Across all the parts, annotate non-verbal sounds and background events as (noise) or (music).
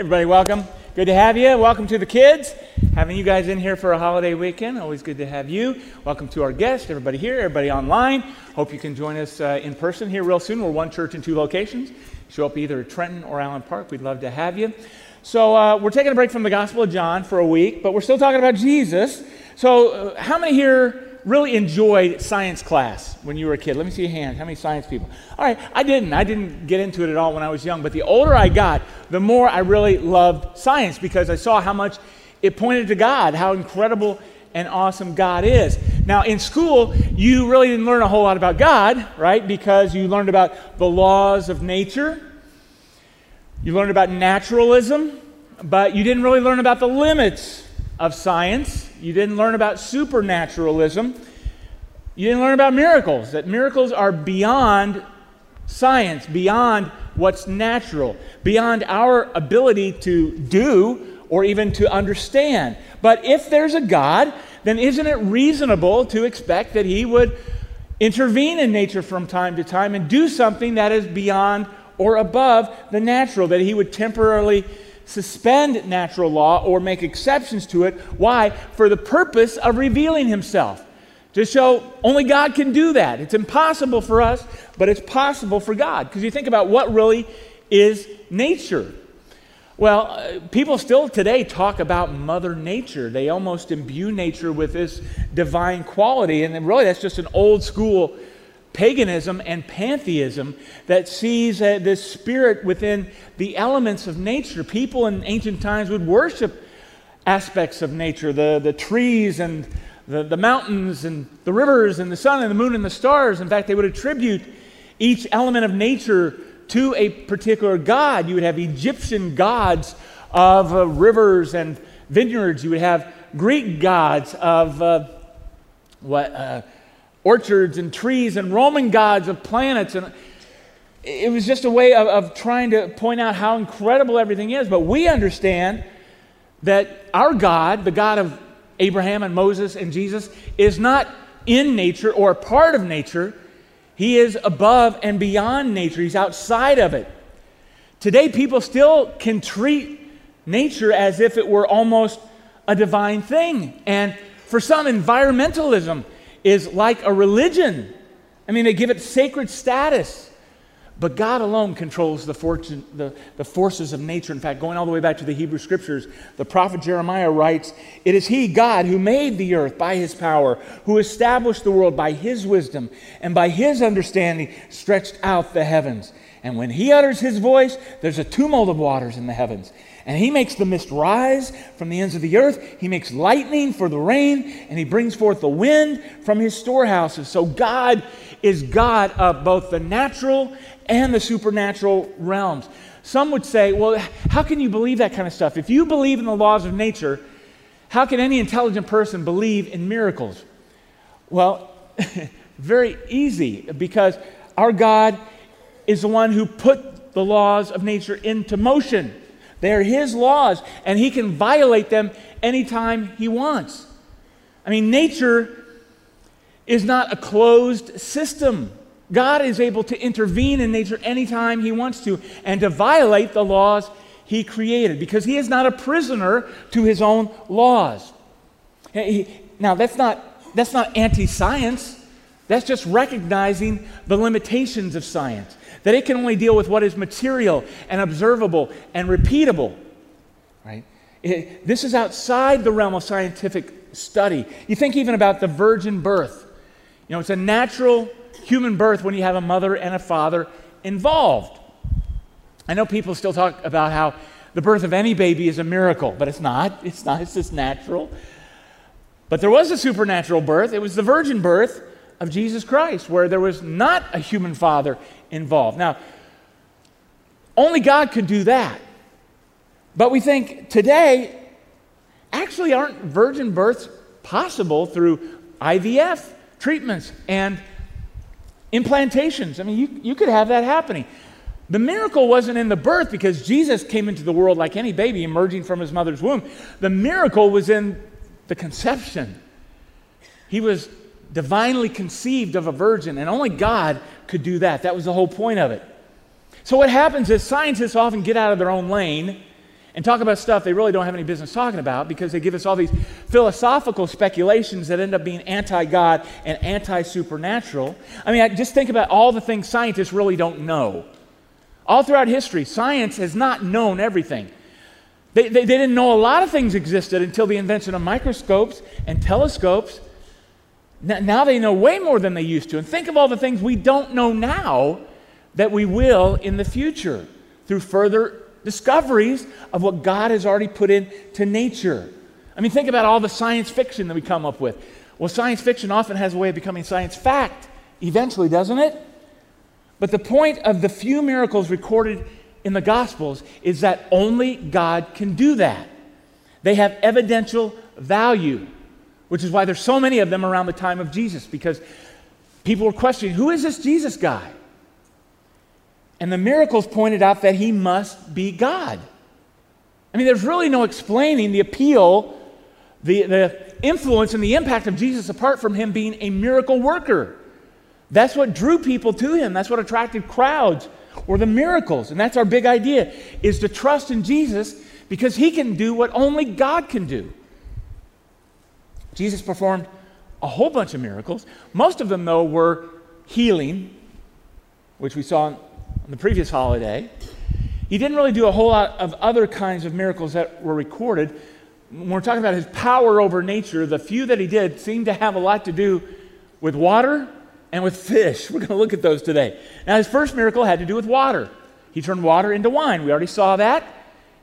everybody, welcome. Good to have you. Welcome to the kids. Having you guys in here for a holiday weekend. Always good to have you. Welcome to our guests, everybody here, everybody online. Hope you can join us uh, in person here real soon. We're one church in two locations. Show up either at Trenton or Allen Park. We'd love to have you. So, uh, we're taking a break from the Gospel of John for a week, but we're still talking about Jesus. So, uh, how many here really enjoyed science class when you were a kid? Let me see your hand. How many science people? All right, I didn't. I didn't get into it at all when I was young, but the older I got, the more I really loved science because I saw how much it pointed to God, how incredible and awesome God is. Now, in school, you really didn't learn a whole lot about God, right? Because you learned about the laws of nature, you learned about naturalism, but you didn't really learn about the limits of science. You didn't learn about supernaturalism. You didn't learn about miracles, that miracles are beyond science, beyond what's natural, beyond our ability to do or even to understand. But if there's a God, then isn't it reasonable to expect that He would intervene in nature from time to time and do something that is beyond or above the natural, that He would temporarily suspend natural law or make exceptions to it. Why? For the purpose of revealing himself. To show only God can do that. It's impossible for us, but it's possible for God. Because you think about what really is nature. Well, uh, people still today talk about Mother Nature. They almost imbue nature with this divine quality. And really, that's just an old school paganism and pantheism that sees uh, this spirit within the elements of nature. People in ancient times would worship aspects of nature the, the trees and the, the mountains and the rivers and the sun and the moon and the stars. In fact, they would attribute each element of nature to a particular god. You would have Egyptian gods of uh, rivers and vineyards, you would have Greek gods of uh, what? Orchards and trees and Roman gods of planets. And it was just a way of, of trying to point out how incredible everything is. But we understand that our God, the God of Abraham and Moses and Jesus, is not in nature or part of nature. He is above and beyond nature, He's outside of it. Today, people still can treat nature as if it were almost a divine thing. And for some, environmentalism is like a religion. I mean, they give it sacred status. But God alone controls the, fortune, the, the, forces of nature. In fact, going all the way back to the Hebrew Scriptures, the prophet Jeremiah writes, It is He, God, who made the earth by His power, who established the world by His wisdom, and by His understanding stretched out the heavens. And when He utters His voice, there's a tumult of waters in the heavens. And he makes the mist rise from the ends of the earth. He makes lightning for the rain, and he brings forth the wind from his storehouses. So God is God of both the natural and the supernatural realms. Some would say, well, how can you believe that kind of stuff? If you believe in the laws of nature, how can any intelligent person believe in miracles? Well, (laughs) very easy, because our God is the one who put the laws of nature into motion. They're His laws, and He can violate them anytime He wants. I mean, nature is not a closed system. God is able to intervene in nature anytime He wants to and to violate the laws He created because He is not a prisoner to His own laws. Now, that's not, that's not anti science, that's just recognizing the limitations of science that it can only deal with what is material and observable and repeatable. Right? It, this is outside the realm of scientific study. You think even about the virgin birth. You know, it's a natural human birth when you have a mother and a father involved. I know people still talk about how the birth of any baby is a miracle, but it's not. It's not, it's just natural. But there was a supernatural birth. It was the virgin birth of Jesus Christ, where there was not a human father involved. Now, only God could do that. But we think today, actually, aren't virgin births possible through IVF treatments and implantations? I mean, you, you could have that happening. The miracle wasn't in the birth because Jesus came into the world like any baby emerging from his mother's womb. The miracle was in the conception. He was divinely conceived of a virgin, and only God could do that. That was the whole point of it. So, what happens is scientists often get out of their own lane and talk about stuff they really don't have any business talking about because they give us all these philosophical speculations that end up being anti God and anti supernatural. I mean, just think about all the things scientists really don't know. All throughout history, science has not known everything. They, they, they, didn't know a lot of things existed until the invention of microscopes and telescopes. Now, they know way more than they used to. And think of all the things we don't know now that we will in the future through further discoveries of what God has already put into nature. I mean, think about all the science fiction that we come up with. Well, science fiction often has a way of becoming science fact, eventually, doesn't it? But the point of the few miracles recorded in the Gospels is that only God can do that. They have evidential value, which is why there's so many of them around the time of Jesus, because people were questioning who is this Jesus guy? And the miracles pointed out that he must be God. I mean, there's really no explaining the appeal, the, the influence, and the impact of Jesus apart from him being a miracle worker. That's what drew people to him. That's what attracted crowds or the miracles. And that's our big idea is to trust in Jesus because he can do what only God can do. Jesus performed a whole bunch of miracles. Most of them though were healing, which we saw on the previous holiday. He didn't really do a whole lot of other kinds of miracles that were recorded. When we're talking about his power over nature, the few that he did seemed to have a lot to do with water and with fish. (laughs) We're going to look at those today. Now, his first miracle had to do with water. He turned water into wine. We already saw that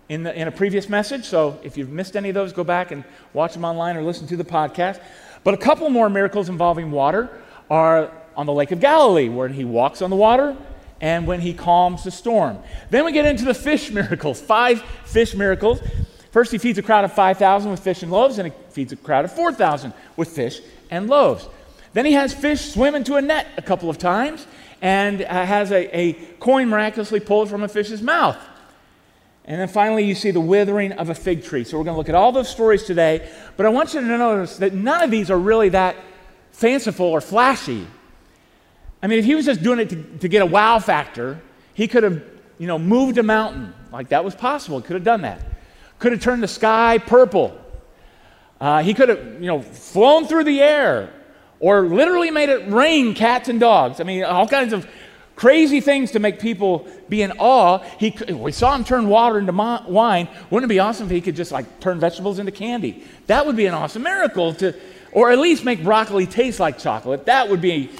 in, the, in a previous message. So if you've missed any of those, go back and watch them online or listen to the podcast. But a couple more miracles involving water are on the Lake of Galilee, where he walks on the water and when he calms the storm. Then we get into the fish (laughs) miracles, five fish miracles. First, he feeds a crowd of 5,000 with fish and loaves, and he feeds a crowd of 4,000 with fish and loaves. Then he has fish swim into a net a couple of times and uh, has a, a coin miraculously pulled from a fish's mouth. And then finally, you see the withering of a fig tree. So we're going to look at all those stories today. But I want you to notice that none of these are really that fanciful or flashy. I mean, if he was just doing it to, to get a wow factor, he could have, you know, moved a mountain. Like that was possible. He could have done that. Could have turned the sky purple. Uh, he could have, you know, flown through the air or literally made it rain cats and dogs. I mean, all kinds of crazy things to make people be in awe. He, we saw him turn water into wine. Wouldn't it be awesome if he could just like turn vegetables into candy? That would be an awesome miracle to, or at least make broccoli taste like chocolate. That would be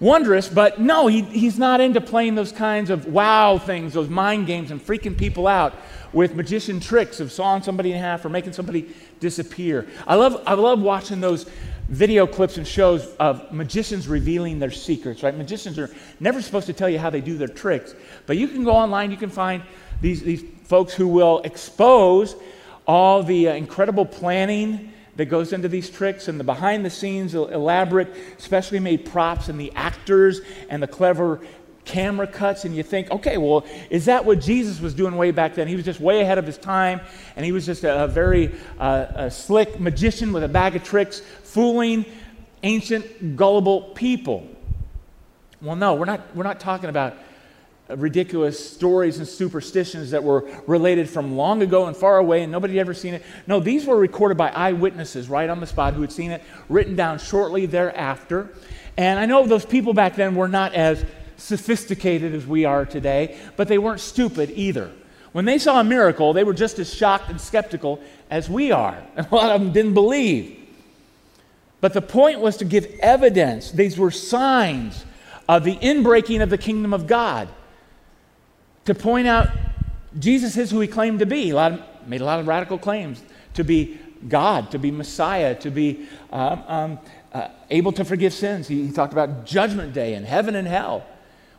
wondrous, but no, he, he's not into playing those kinds of wow things, those mind games, and freaking people out with magician tricks of sawing somebody in half or making somebody disappear. I love, I love watching those video clips and shows of magicians revealing their secrets, right? Magicians are never supposed to tell you how they do their tricks, but you can go online, you can find these, these folks who will expose all the uh, incredible planning that goes into these tricks and the behind the scenes elaborate, specially made props and the actors and the clever camera cuts and you think, okay, well, is that what Jesus was doing way back then? He was just way ahead of his time, and he was just a, a very uh, a slick magician with a bag of tricks, fooling ancient, gullible people. Well, no, we're not, we're not talking about ridiculous stories and superstitions that were related from long ago and far away and nobody had ever seen it. No, these were recorded by eyewitnesses right on the spot who had seen it, written down shortly thereafter. And I know those people back then were not as sophisticated as we are today, but they weren't stupid either. When they saw a miracle, they were just as shocked and skeptical as we are. (laughs) A lot of them didn't believe. But the point was to give evidence. These were signs of the inbreaking of the kingdom of God. To point out Jesus is who he claimed to be. A lot of, made a lot of radical claims to be God, to be Messiah, to be um, um, uh, able to forgive sins. He, he talked about judgment day and heaven and hell.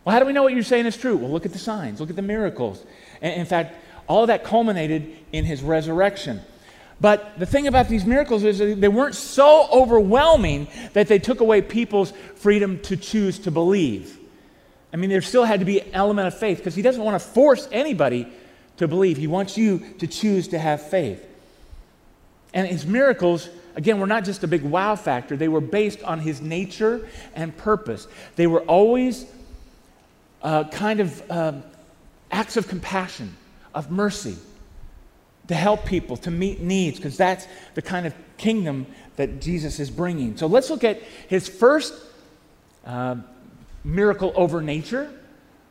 Well, how do we know what you're saying is true? Well, look at the signs, look at the miracles. And in fact, all that culminated in his resurrection. But the thing about these miracles is they weren't so overwhelming that they took away people's freedom to choose to believe. I mean, there still had to be an element of faith because he doesn't want to force anybody to believe. He wants you to choose to have faith. And his miracles, again, were not just a big wow factor, they were based on his nature and purpose. They were always uh, kind of um, acts of compassion, of mercy, to help people, to meet needs, because that's the kind of kingdom that Jesus is bringing. So let's look at his first uh, miracle over nature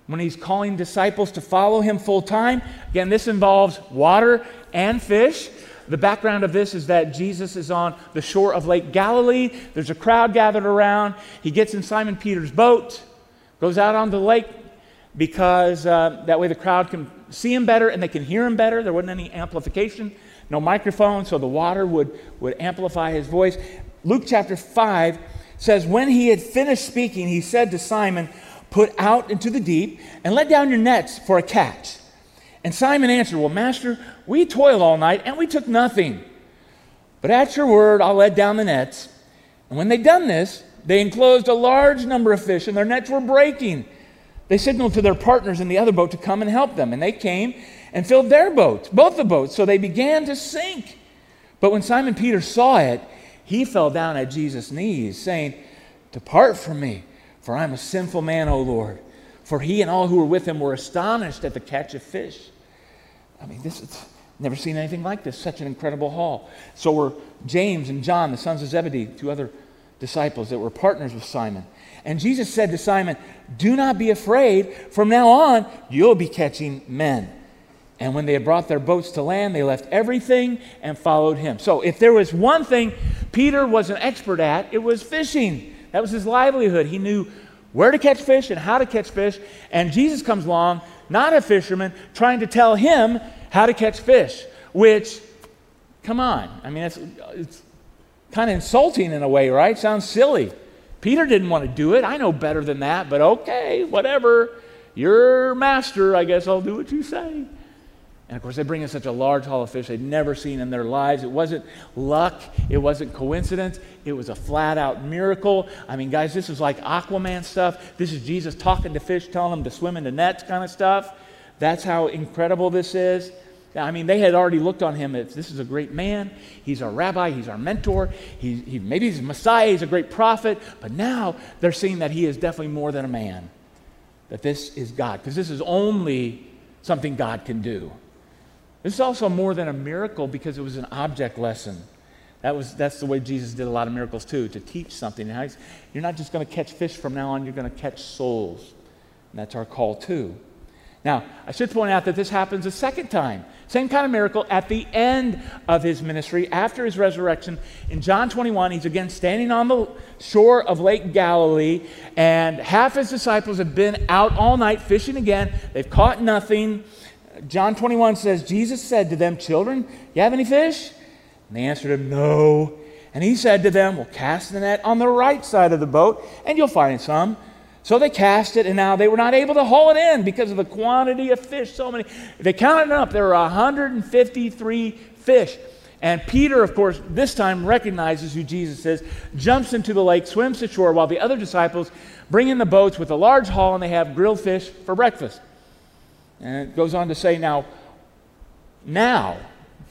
when he's calling disciples to follow him full time. Again, this involves water and fish. The background of this is that Jesus is on the shore of Lake Galilee. There's a crowd gathered around. He gets in Simon Peter's boat, goes out on the lake because uh, that way the crowd can see him better and they can hear him better. There wasn't any amplification, no microphone, so the water would, would amplify his voice. Luke chapter 5 says, When he had finished speaking, he said to Simon, Put out into the deep and let down your nets for a catch. And Simon answered, Well, Master, we toiled all night and we took nothing. But at your word, I'll let down the nets. And when they'd done this, they enclosed a large number of fish, and their nets were breaking. They signaled to their partners in the other boat to come and help them. And they came and filled their boats, both the boats, so they began to sink. But when Simon Peter saw it, he fell down at Jesus' knees, saying, Depart from me, for I'm a sinful man, O Lord. For he and all who were with him were astonished at the catch of fish. I mean, this is never seen anything like this, such an incredible haul. So were James and John, the sons of Zebedee, two other disciples that were partners with Simon. And Jesus said to Simon, Do not be afraid. From now on, you'll be catching men. And when they had brought their boats to land, they left everything and followed him. So, if there was one thing Peter was an expert at, it was fishing. That was his livelihood. He knew where to catch fish and how to catch fish. And Jesus comes along, not a fisherman, trying to tell him how to catch fish, which, come on. I mean, it's, it's kind of insulting in a way, right? Sounds silly. Peter didn't want to do it. I know better than that, but okay, whatever. You're master. I guess I'll do what you say. And of course, they bring in such a large haul of fish they'd never seen in their lives. It wasn't luck, it wasn't coincidence, it was a flat out miracle. I mean, guys, this is like Aquaman stuff. This is Jesus talking to fish, telling them to swim in the nets kind of stuff. That's how incredible this is. I mean, they had already looked on him as this is a great man. He's our rabbi. He's our mentor. He, he, maybe he's a Messiah. He's a great prophet. But now they're seeing that he is definitely more than a man, that this is God, because this is only something God can do. This is also more than a miracle because it was an object lesson. That was, that's the way Jesus did a lot of miracles too, to teach something. You're not just going to catch fish from now on, you're going to catch souls. And that's our call too. Now, I should point out that this happens a second time. Same kind of miracle at the end of his ministry, after his resurrection. In John 21, he's again standing on the shore of Lake Galilee, and half his disciples have been out all night fishing again. They've caught nothing. John 21 says, Jesus said to them, Children, you have any fish? And they answered him, No. And he said to them, Well, cast the net on the right side of the boat, and you'll find some. So they cast it, and now they were not able to haul it in because of the quantity of fish. So many. They counted up. There were 153 fish. And Peter, of course, this time recognizes who Jesus is, jumps into the lake, swims to shore, while the other disciples bring in the boats with a large haul and they have grilled fish for breakfast. And it goes on to say, now, now,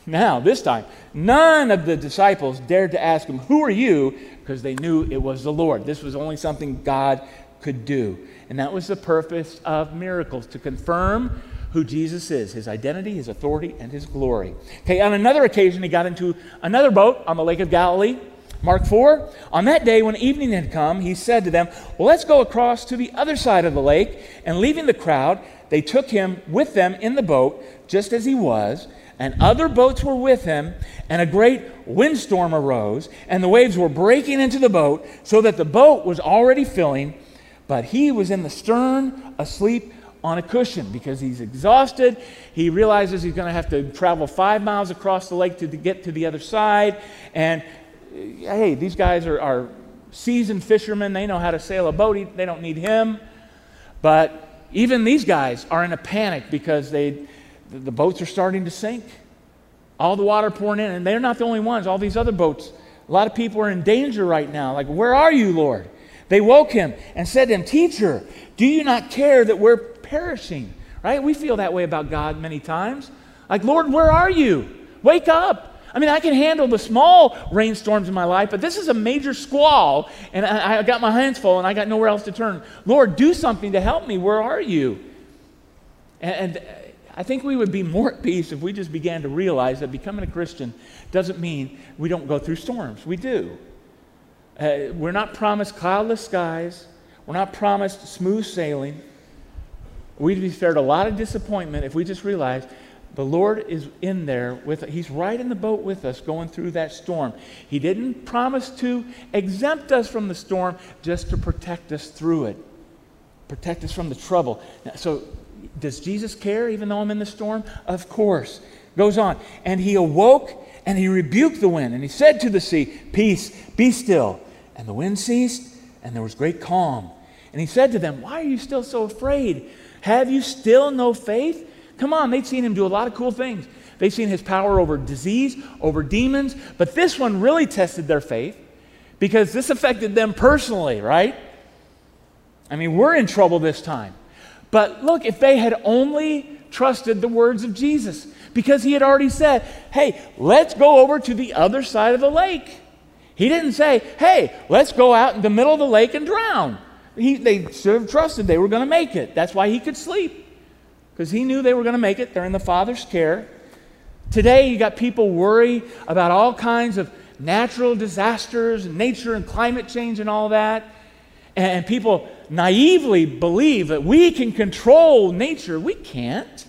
now, this time, none of the disciples dared to ask him, Who are you? because they knew it was the Lord. This was only something God could do. And that was the purpose of miracles to confirm who Jesus is his identity, his authority, and his glory. Okay, on another occasion, he got into another boat on the Lake of Galilee. Mark 4. On that day, when evening had come, he said to them, Well, let's go across to the other side of the lake. And leaving the crowd, they took him with them in the boat, just as he was. And other boats were with him, and a great windstorm arose, and the waves were breaking into the boat, so that the boat was already filling but he was in the stern, asleep on a cushion because he's exhausted. He realizes he's going to have to travel five miles across the lake to, to get to the other side. And uh, hey, these guys are, are seasoned fishermen. They know how to sail a boat. They don't need him. But even these guys are in a panic because they, the boats are starting to sink. All the water pouring in, and they're not the only ones. All these other boats, a lot of people are in danger right now. Like, where are you, Lord? They woke him and said to him, Teacher, do you not care that we're perishing? Right? We feel that way about God many times. Like, Lord, where are you? Wake up. I mean, I can handle the small rainstorms in my life, but this is a major squall, and I, I got my hands full and I got nowhere else to turn. Lord, do something to help me. Where are you? And, and I think we would be more at peace if we just began to realize that becoming a Christian doesn't mean we don't go through storms. We do. Uh, we're not promised cloudless skies, we're not promised smooth sailing. We'd be spared a lot of disappointment if we just realized the Lord is in there with He's right in the boat with us going through that storm. He didn't promise to exempt us from the storm, just to protect us through it. Protect us from the trouble. So does Jesus care even though I'm in the storm? Of course. Goes on. And he awoke and he rebuked the wind and he said to the sea, Peace, be still. And the wind ceased and there was great calm. And he said to them, Why are you still so afraid? Have you still no faith? Come on, they'd seen him do a lot of cool things. They'd seen his power over disease, over demons, but this one really tested their faith because this affected them personally, right? I mean, we're in trouble this time. But look, if they had only trusted the words of Jesus, because he had already said, hey, let's go over to the other side of the lake. He didn't say, hey, let's go out in the middle of the lake and drown. He, they should have trusted they were going to make it. That's why he could sleep, because he knew they were going to make it. They're in the Father's care. Today, you got people worry about all kinds of natural disasters nature and climate change and all that. And people naively believe that we can control nature. We can't.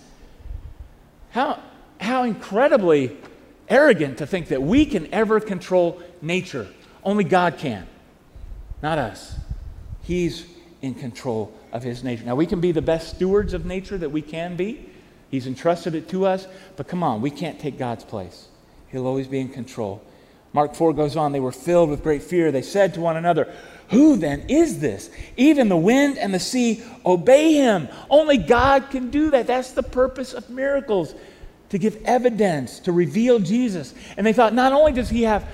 How, how incredibly arrogant to think that we can ever control nature. Only God can, not us. He's in control of His nature. Now, we can be the best stewards of nature that we can be. He's entrusted it to us, but come on, we can't take God's place. He'll always be in control. Mark 4 goes on, they were filled with great fear. They said to one another, who then is this? Even the wind and the sea obey him. Only God can do that. That's the purpose of miracles to give evidence, to reveal Jesus. And they thought, not only does he have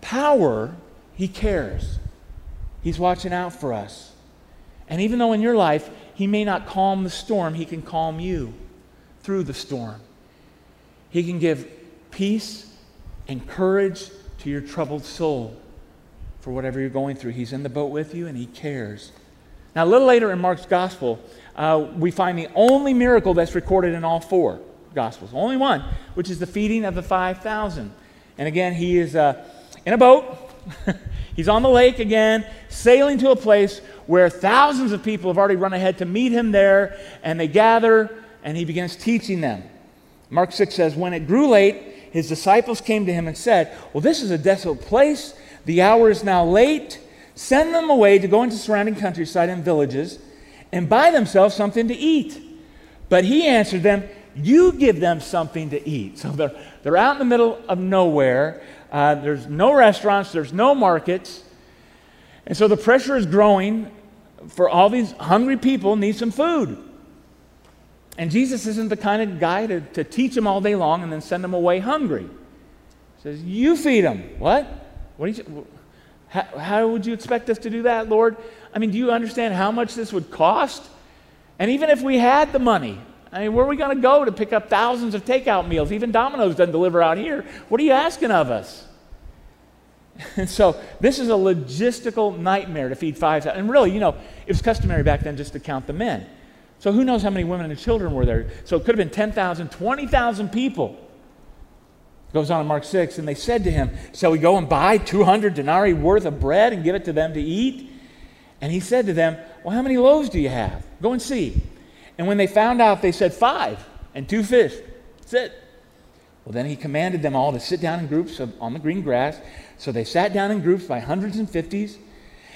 power, he cares. He's watching out for us. And even though in your life he may not calm the storm, he can calm you through the storm. He can give peace and courage to your troubled soul for whatever you're going through. He's in the boat with you and He cares. Now, a little later in Mark's gospel, uh, we find the only miracle that's recorded in all four gospels, only one, which is the feeding of the 5,000. And again, he is uh, in a boat. (laughs) He's on the lake again, sailing to a place where thousands of people have already run ahead to meet him there, and they gather, and he begins teaching them. Mark 6 says, When it grew late, his disciples came to him and said, Well, this is a desolate place the hour is now late. Send them away to go into surrounding countryside and villages and buy themselves something to eat. But he answered them, You give them something to eat. (laughs) So they're, they're out in the middle of nowhere. Uh, there's no restaurants, there's no markets. And so the pressure is growing for all these hungry people need some food. And Jesus isn't the kind of guy to, to teach them all day long and then send them away hungry. He says, You feed them. What? What do you, how, how would you expect us to do that, Lord? I mean, do you understand how much this would cost? And even if we had the money, I mean, where are we going to go to pick up thousands of takeout meals? Even Domino's doesn't deliver out here. What are you asking of us? (laughs) And so this is a logistical nightmare to feed 5,000. And really, you know, it was customary back then just to count the men. So who knows how many women and children were there? So it could have been 10,000, 20,000 people. It Goes on in Mark 6, and they said to him, Shall we go and buy 200 denarii worth of bread and give it to them to eat? And he said to them, Well, how many loaves do you have? Go and see. And when they found out, they said, Five and two fish. That's it. Well, then he commanded them all to sit down in groups of, on the green grass. So they sat down in groups by hundreds and fifties.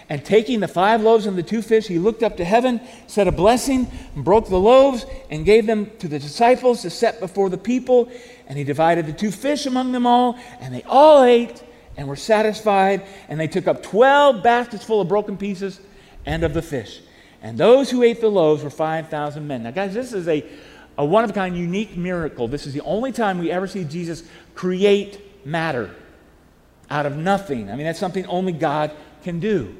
And taking the five loaves and the two fish, he looked up to heaven, said a blessing, and broke the loaves, and gave them to the disciples to set before the people. And he divided the two fish among them all, and they all ate and were satisfied. And they took up 12 baskets full of broken pieces and of the fish. And those who ate the loaves were 5,000 men. Now, guys, this is a, a one of a kind, unique miracle. This is the only time we ever see Jesus create matter out of nothing. I mean, that's something only God can do.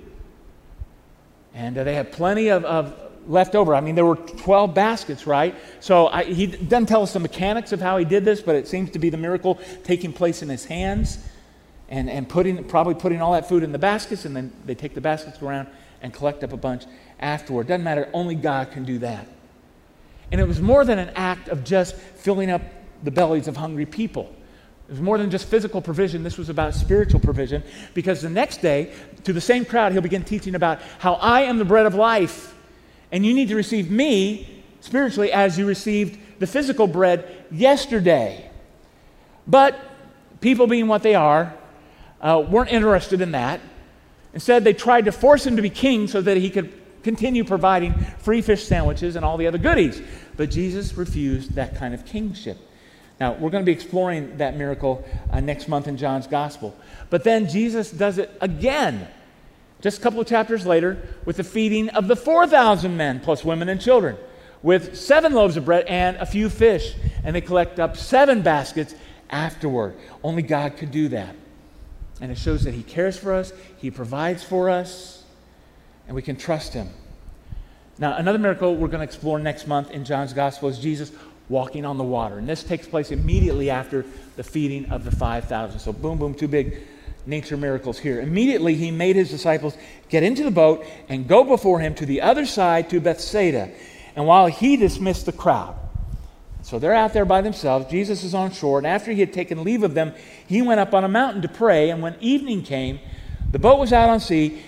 And uh, they had plenty of, of left over. I mean, there were 12 baskets, right? So I, he doesn't tell us the mechanics of how he did this, but it seems to be the miracle taking place in his hands and, and putting, probably putting all that food in the baskets, and then they take the baskets around and collect up a bunch afterward. Doesn't matter, only God can do that. And it was more than an act of just filling up the bellies of hungry people. It was more than just physical provision. This was about spiritual provision because the next day, to the same crowd, he'll begin teaching about how I am the bread of life. And you need to receive me spiritually as you received the physical bread yesterday. But people, being what they are, uh, weren't interested in that. Instead, they tried to force him to be king so that he could continue providing free fish sandwiches and all the other goodies. But Jesus refused that kind of kingship. Now, we're going to be exploring that miracle uh, next month in John's Gospel. But then Jesus does it again, just a couple of chapters later, with the feeding of the 4,000 men, plus women and children, with seven loaves of bread and a few fish. And they collect up seven baskets afterward. Only God could do that. And it shows that He cares for us, He provides for us, and we can trust Him. Now, another miracle we're going to explore next month in John's Gospel is Jesus walking on the water. And this takes place immediately after the feeding of the 5,000. So, boom, boom, two big nature miracles here. Immediately, he made his disciples get into the boat and go before him to the other side to Bethsaida. And while he dismissed the crowd, so they're out there by themselves. Jesus is on shore. And after he had taken leave of them, he went up on a mountain to pray. And when evening came, the boat was out on sea.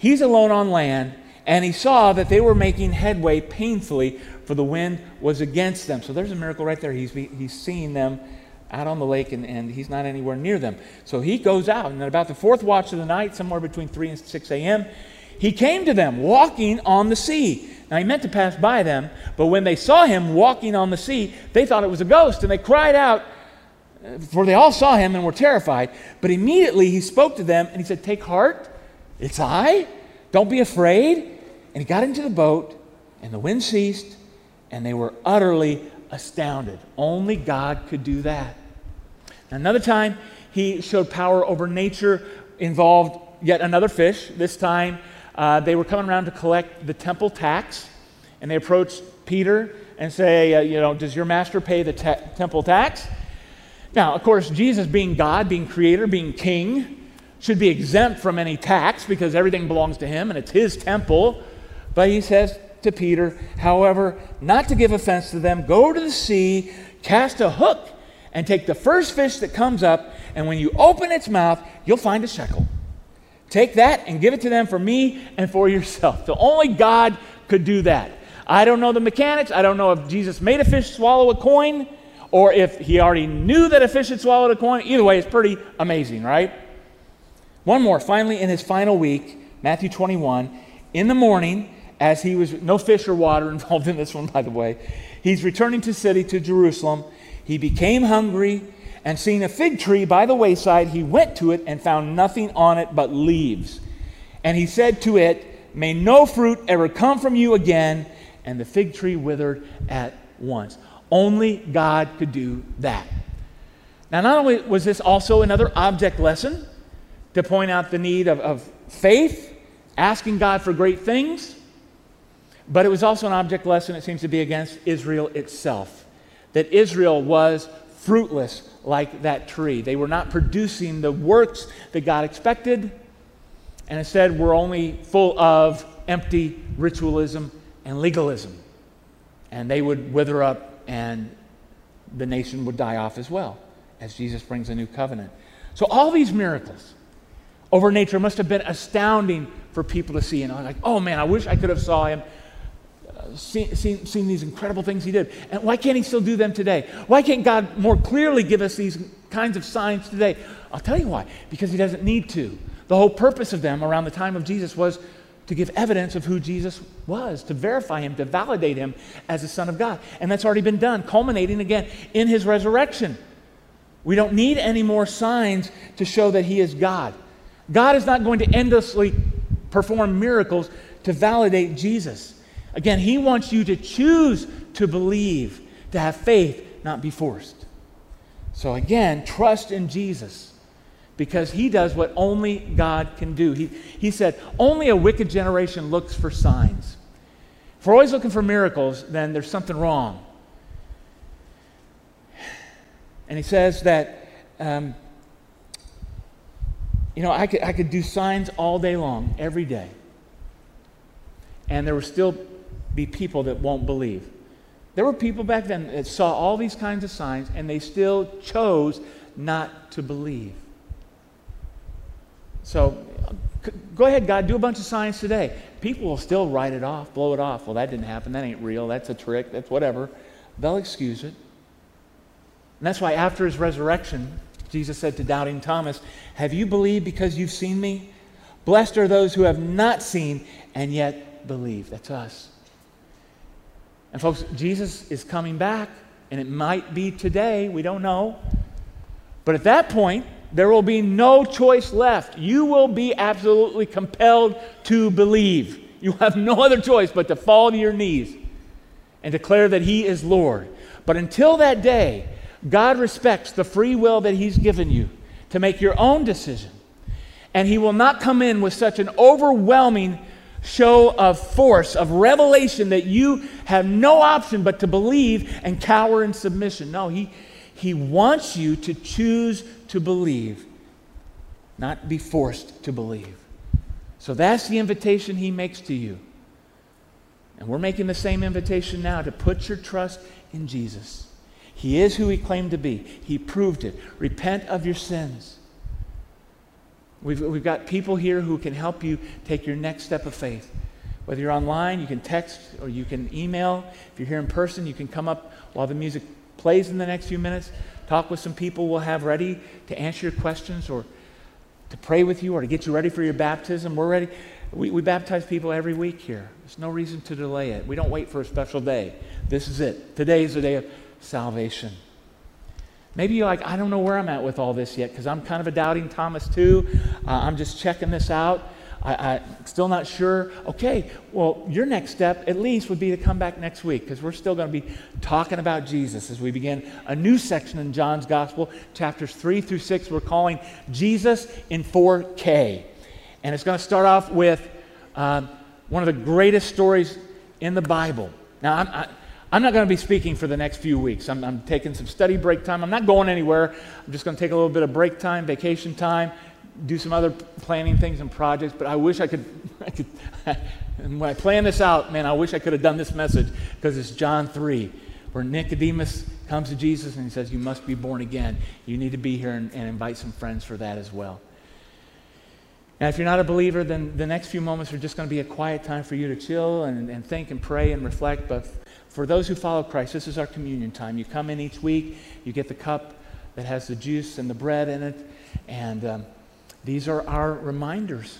He's alone on land. And he saw that they were making headway painfully, for the wind was against them. So there's a miracle right there. He's, he's seeing them out on the lake, and, and he's not anywhere near them. So he goes out. And at about the fourth watch of the night, somewhere between 3 and 6 a.m., he came to them walking on the sea. Now, he meant to pass by them, but when they saw him walking on the sea, they thought it was a ghost, and they cried out, for they all saw him and were terrified. But immediately he spoke to them, and he said, Take heart, it's I. Don't be afraid. And he got into the boat, and the wind ceased, and they were utterly astounded. Only God could do that. Another time, he showed power over nature, involved yet another fish, this time uh, they were coming around to collect the temple tax, and they approached Peter and say, uh, you know, does your master pay the te- temple tax? Now, of course, Jesus, being God, being creator, being king, should be exempt from any tax because everything belongs to him and it's his temple. But he says to Peter, however, not to give offense to them, go to the sea, cast a hook, and take the first fish that comes up, and when you open its mouth, you'll find a shekel. Take that and give it to them for me and for yourself. So only God could do that. I don't know the mechanics. I don't know if Jesus made a fish swallow a coin or if he already knew that a fish had swallowed a coin. Either way, it's pretty amazing, right? One more. Finally, in his final week, Matthew 21, in the morning, as he was, no fish or water (laughs) involved in this one, by the way, he's returning to city, to Jerusalem. He became hungry and seeing a fig tree by the wayside, he went to it and found nothing on it but leaves. And he said to it, May no fruit ever come from you again. And the fig tree withered at once. Only God could do that. Now, not only was this also another object lesson to point out the need of, of faith, asking God for great things, but it was also an object lesson, it seems to be, against Israel itself. That Israel was fruitless like that tree. They were not producing the works that God expected, and instead were only full of empty ritualism and legalism. And they would wither up, and the nation would die off as well as Jesus brings a new covenant. So, all these miracles over nature must have been astounding for people to see. And I'm like, oh man, I wish I could have saw him uh, seen, seen, seen these incredible things he did. And why can't he still do them today? Why can't God more clearly give us these kinds of signs today? I'll tell you why. Because he doesn't need to. The whole purpose of them around the time of Jesus was to give evidence of who Jesus was, to verify him, to validate him as the Son of God. And that's already been done, culminating again in his resurrection. We don't need any more signs to show that he is God. God is not going to endlessly perform miracles to validate Jesus. Again, he wants you to choose to believe, to have faith, not be forced. So again, trust in Jesus because he does what only God can do. He, he said, Only a wicked generation looks for signs. If we're always looking for miracles, then there's something wrong. And he says that, um, you know, I could, I could do signs all day long, every day. And there were still be people that won't believe. There were people back then that saw all these kinds of signs and they still chose not to believe. So go ahead, God, do a bunch of signs today. People will still write it off, blow it off. Well, that didn't happen. That ain't real. That's a trick. That's whatever. They'll excuse it. And that's why after his resurrection, Jesus said to doubting Thomas, Have you believed because you've seen me? Blessed are those who have not seen and yet believe. That's us. And folks, Jesus is coming back, and it might be today. We don't know. But at that point, there will be no choice left. You will be absolutely compelled to believe. You have no other choice but to fall to your knees and declare that He is Lord. But until that day, God respects the free will that He's given you to make your own decision. And He will not come in with such an overwhelming show of force, of revelation, that you have no option but to believe and cower in submission. No, He, he wants you to choose to believe, not be forced to believe. So that's the invitation He makes to you. And we're making the same invitation now to put your trust in Jesus. He is who he claimed to be. He proved it. Repent of your sins. We've, we've got people here who can help you take your next step of faith. Whether you're online, you can text or you can email. If you're here in person, you can come up while the music plays in the next few minutes. Talk with some people we'll have ready to answer your questions or to pray with you or to get you ready for your baptism. We're ready. We, we baptize people every week here. There's no reason to delay it. We don't wait for a special day. This is it. Today is the day of salvation. Maybe you're like, I don't know where I'm at with all this yet because I'm kind of a doubting Thomas too. Uh, I'm just checking this out. I, am still not sure. Okay, well, your next step at least would be to come back next week because we're still going to be talking about Jesus as we begin a new section in John's Gospel, chapters 3 through 6. We're calling Jesus in 4K. And it's going to start off with uh, one of the greatest stories in the Bible. Now, I'm, I, I'm not going to be speaking for the next few weeks. I'm, I'm, taking some study break time. I'm not going anywhere. I'm just going to take a little bit of break time, vacation time, do some other planning things and projects. But I wish I could. (laughs) I could and (laughs) when I plan this out, man, I wish I could have done this message because it's John 3, where Nicodemus comes to Jesus and he says, You must be born again. You need to be here and, and invite some friends for that as well. Now, if you're not a believer, then the next few moments are just going to be a quiet time for you to chill and, and think and pray and reflect. But for those who follow Christ, this is our communion time. You come in each week, you get the cup that has the juice and the bread in it, and um, these are our reminders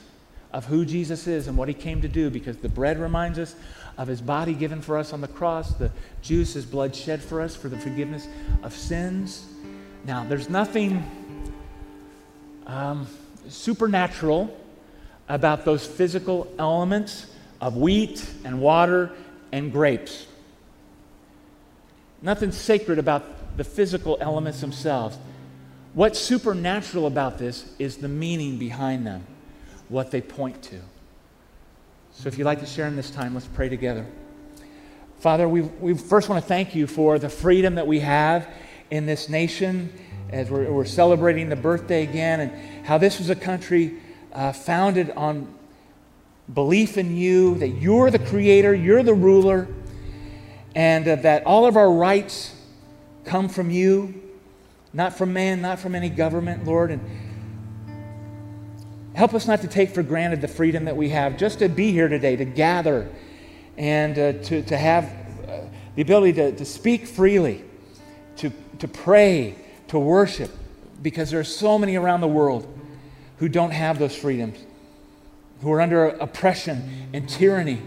of who Jesus is and what he came to do because the bread reminds us of his body given for us on the cross, the juice, his blood shed for us for the forgiveness of sins. Now, there's nothing um, supernatural about those physical elements of wheat and water and grapes. Nothing sacred about the physical elements themselves. What's supernatural about this is the meaning behind them, what they point to. So if you'd like to share in this time, let's pray together. Father, we, we first want to thank you for the freedom that we have in this nation as we're, we're celebrating the birthday again and how this was a country uh, founded on belief in you, that you're the creator, you're the ruler, and uh, that all of our rights come from you, not from man, not from any government, Lord. And help us not to take for granted the freedom that we have just to be here today, to gather, and uh, to, to have uh, the ability to, to speak freely, to, to pray, to worship, because there are so many around the world who don't have those freedoms, who are under oppression and tyranny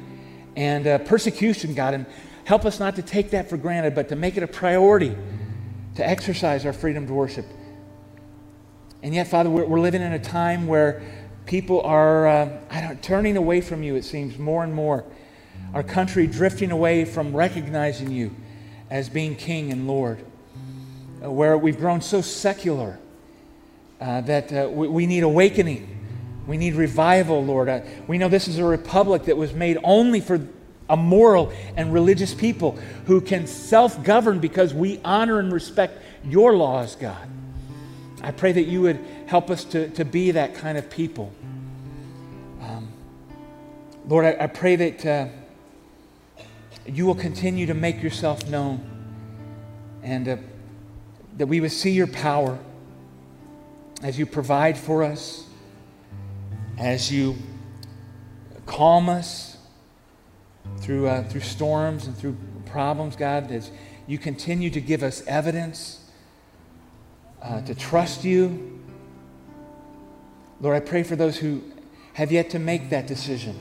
and uh, persecution, God. And Help us not to take that for granted, but to make it a priority to exercise our freedom to worship. And yet, Father, we're, we're living in a time where people are uh, turning away from you, it seems, more and more. Our country drifting away from recognizing you as being King and Lord. Uh, where we've grown so secular uh, that uh, we, we, need awakening. We need revival, Lord. Uh, we know this is a republic that was made only for a moral and religious people who can self govern because we honor and respect your laws, God. I pray that you would help us to, to be that kind of people. Um, Lord, I, I, pray that uh, you will continue to make yourself known and uh, that we would see your power as you provide for us, as you calm us through, uh, through storms and through problems, God, as you continue to give us evidence uh, to trust you. Lord, I pray for those who have yet to make that decision.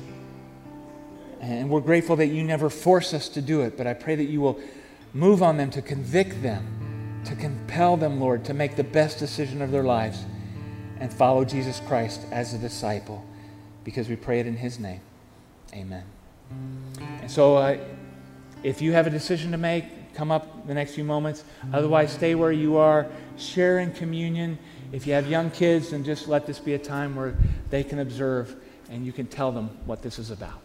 And we're grateful that you never force us to do it, but I pray that you will move on them to convict them, to compel them, Lord, to make the best decision of their lives and follow Jesus Christ as a disciple, because we pray it in his name. Amen. And so, uh, if you have a decision to make, come up the next few moments. Otherwise, stay where you are, share in communion. If you have young kids, then just let this be a time where they can observe and you can tell them what this is about.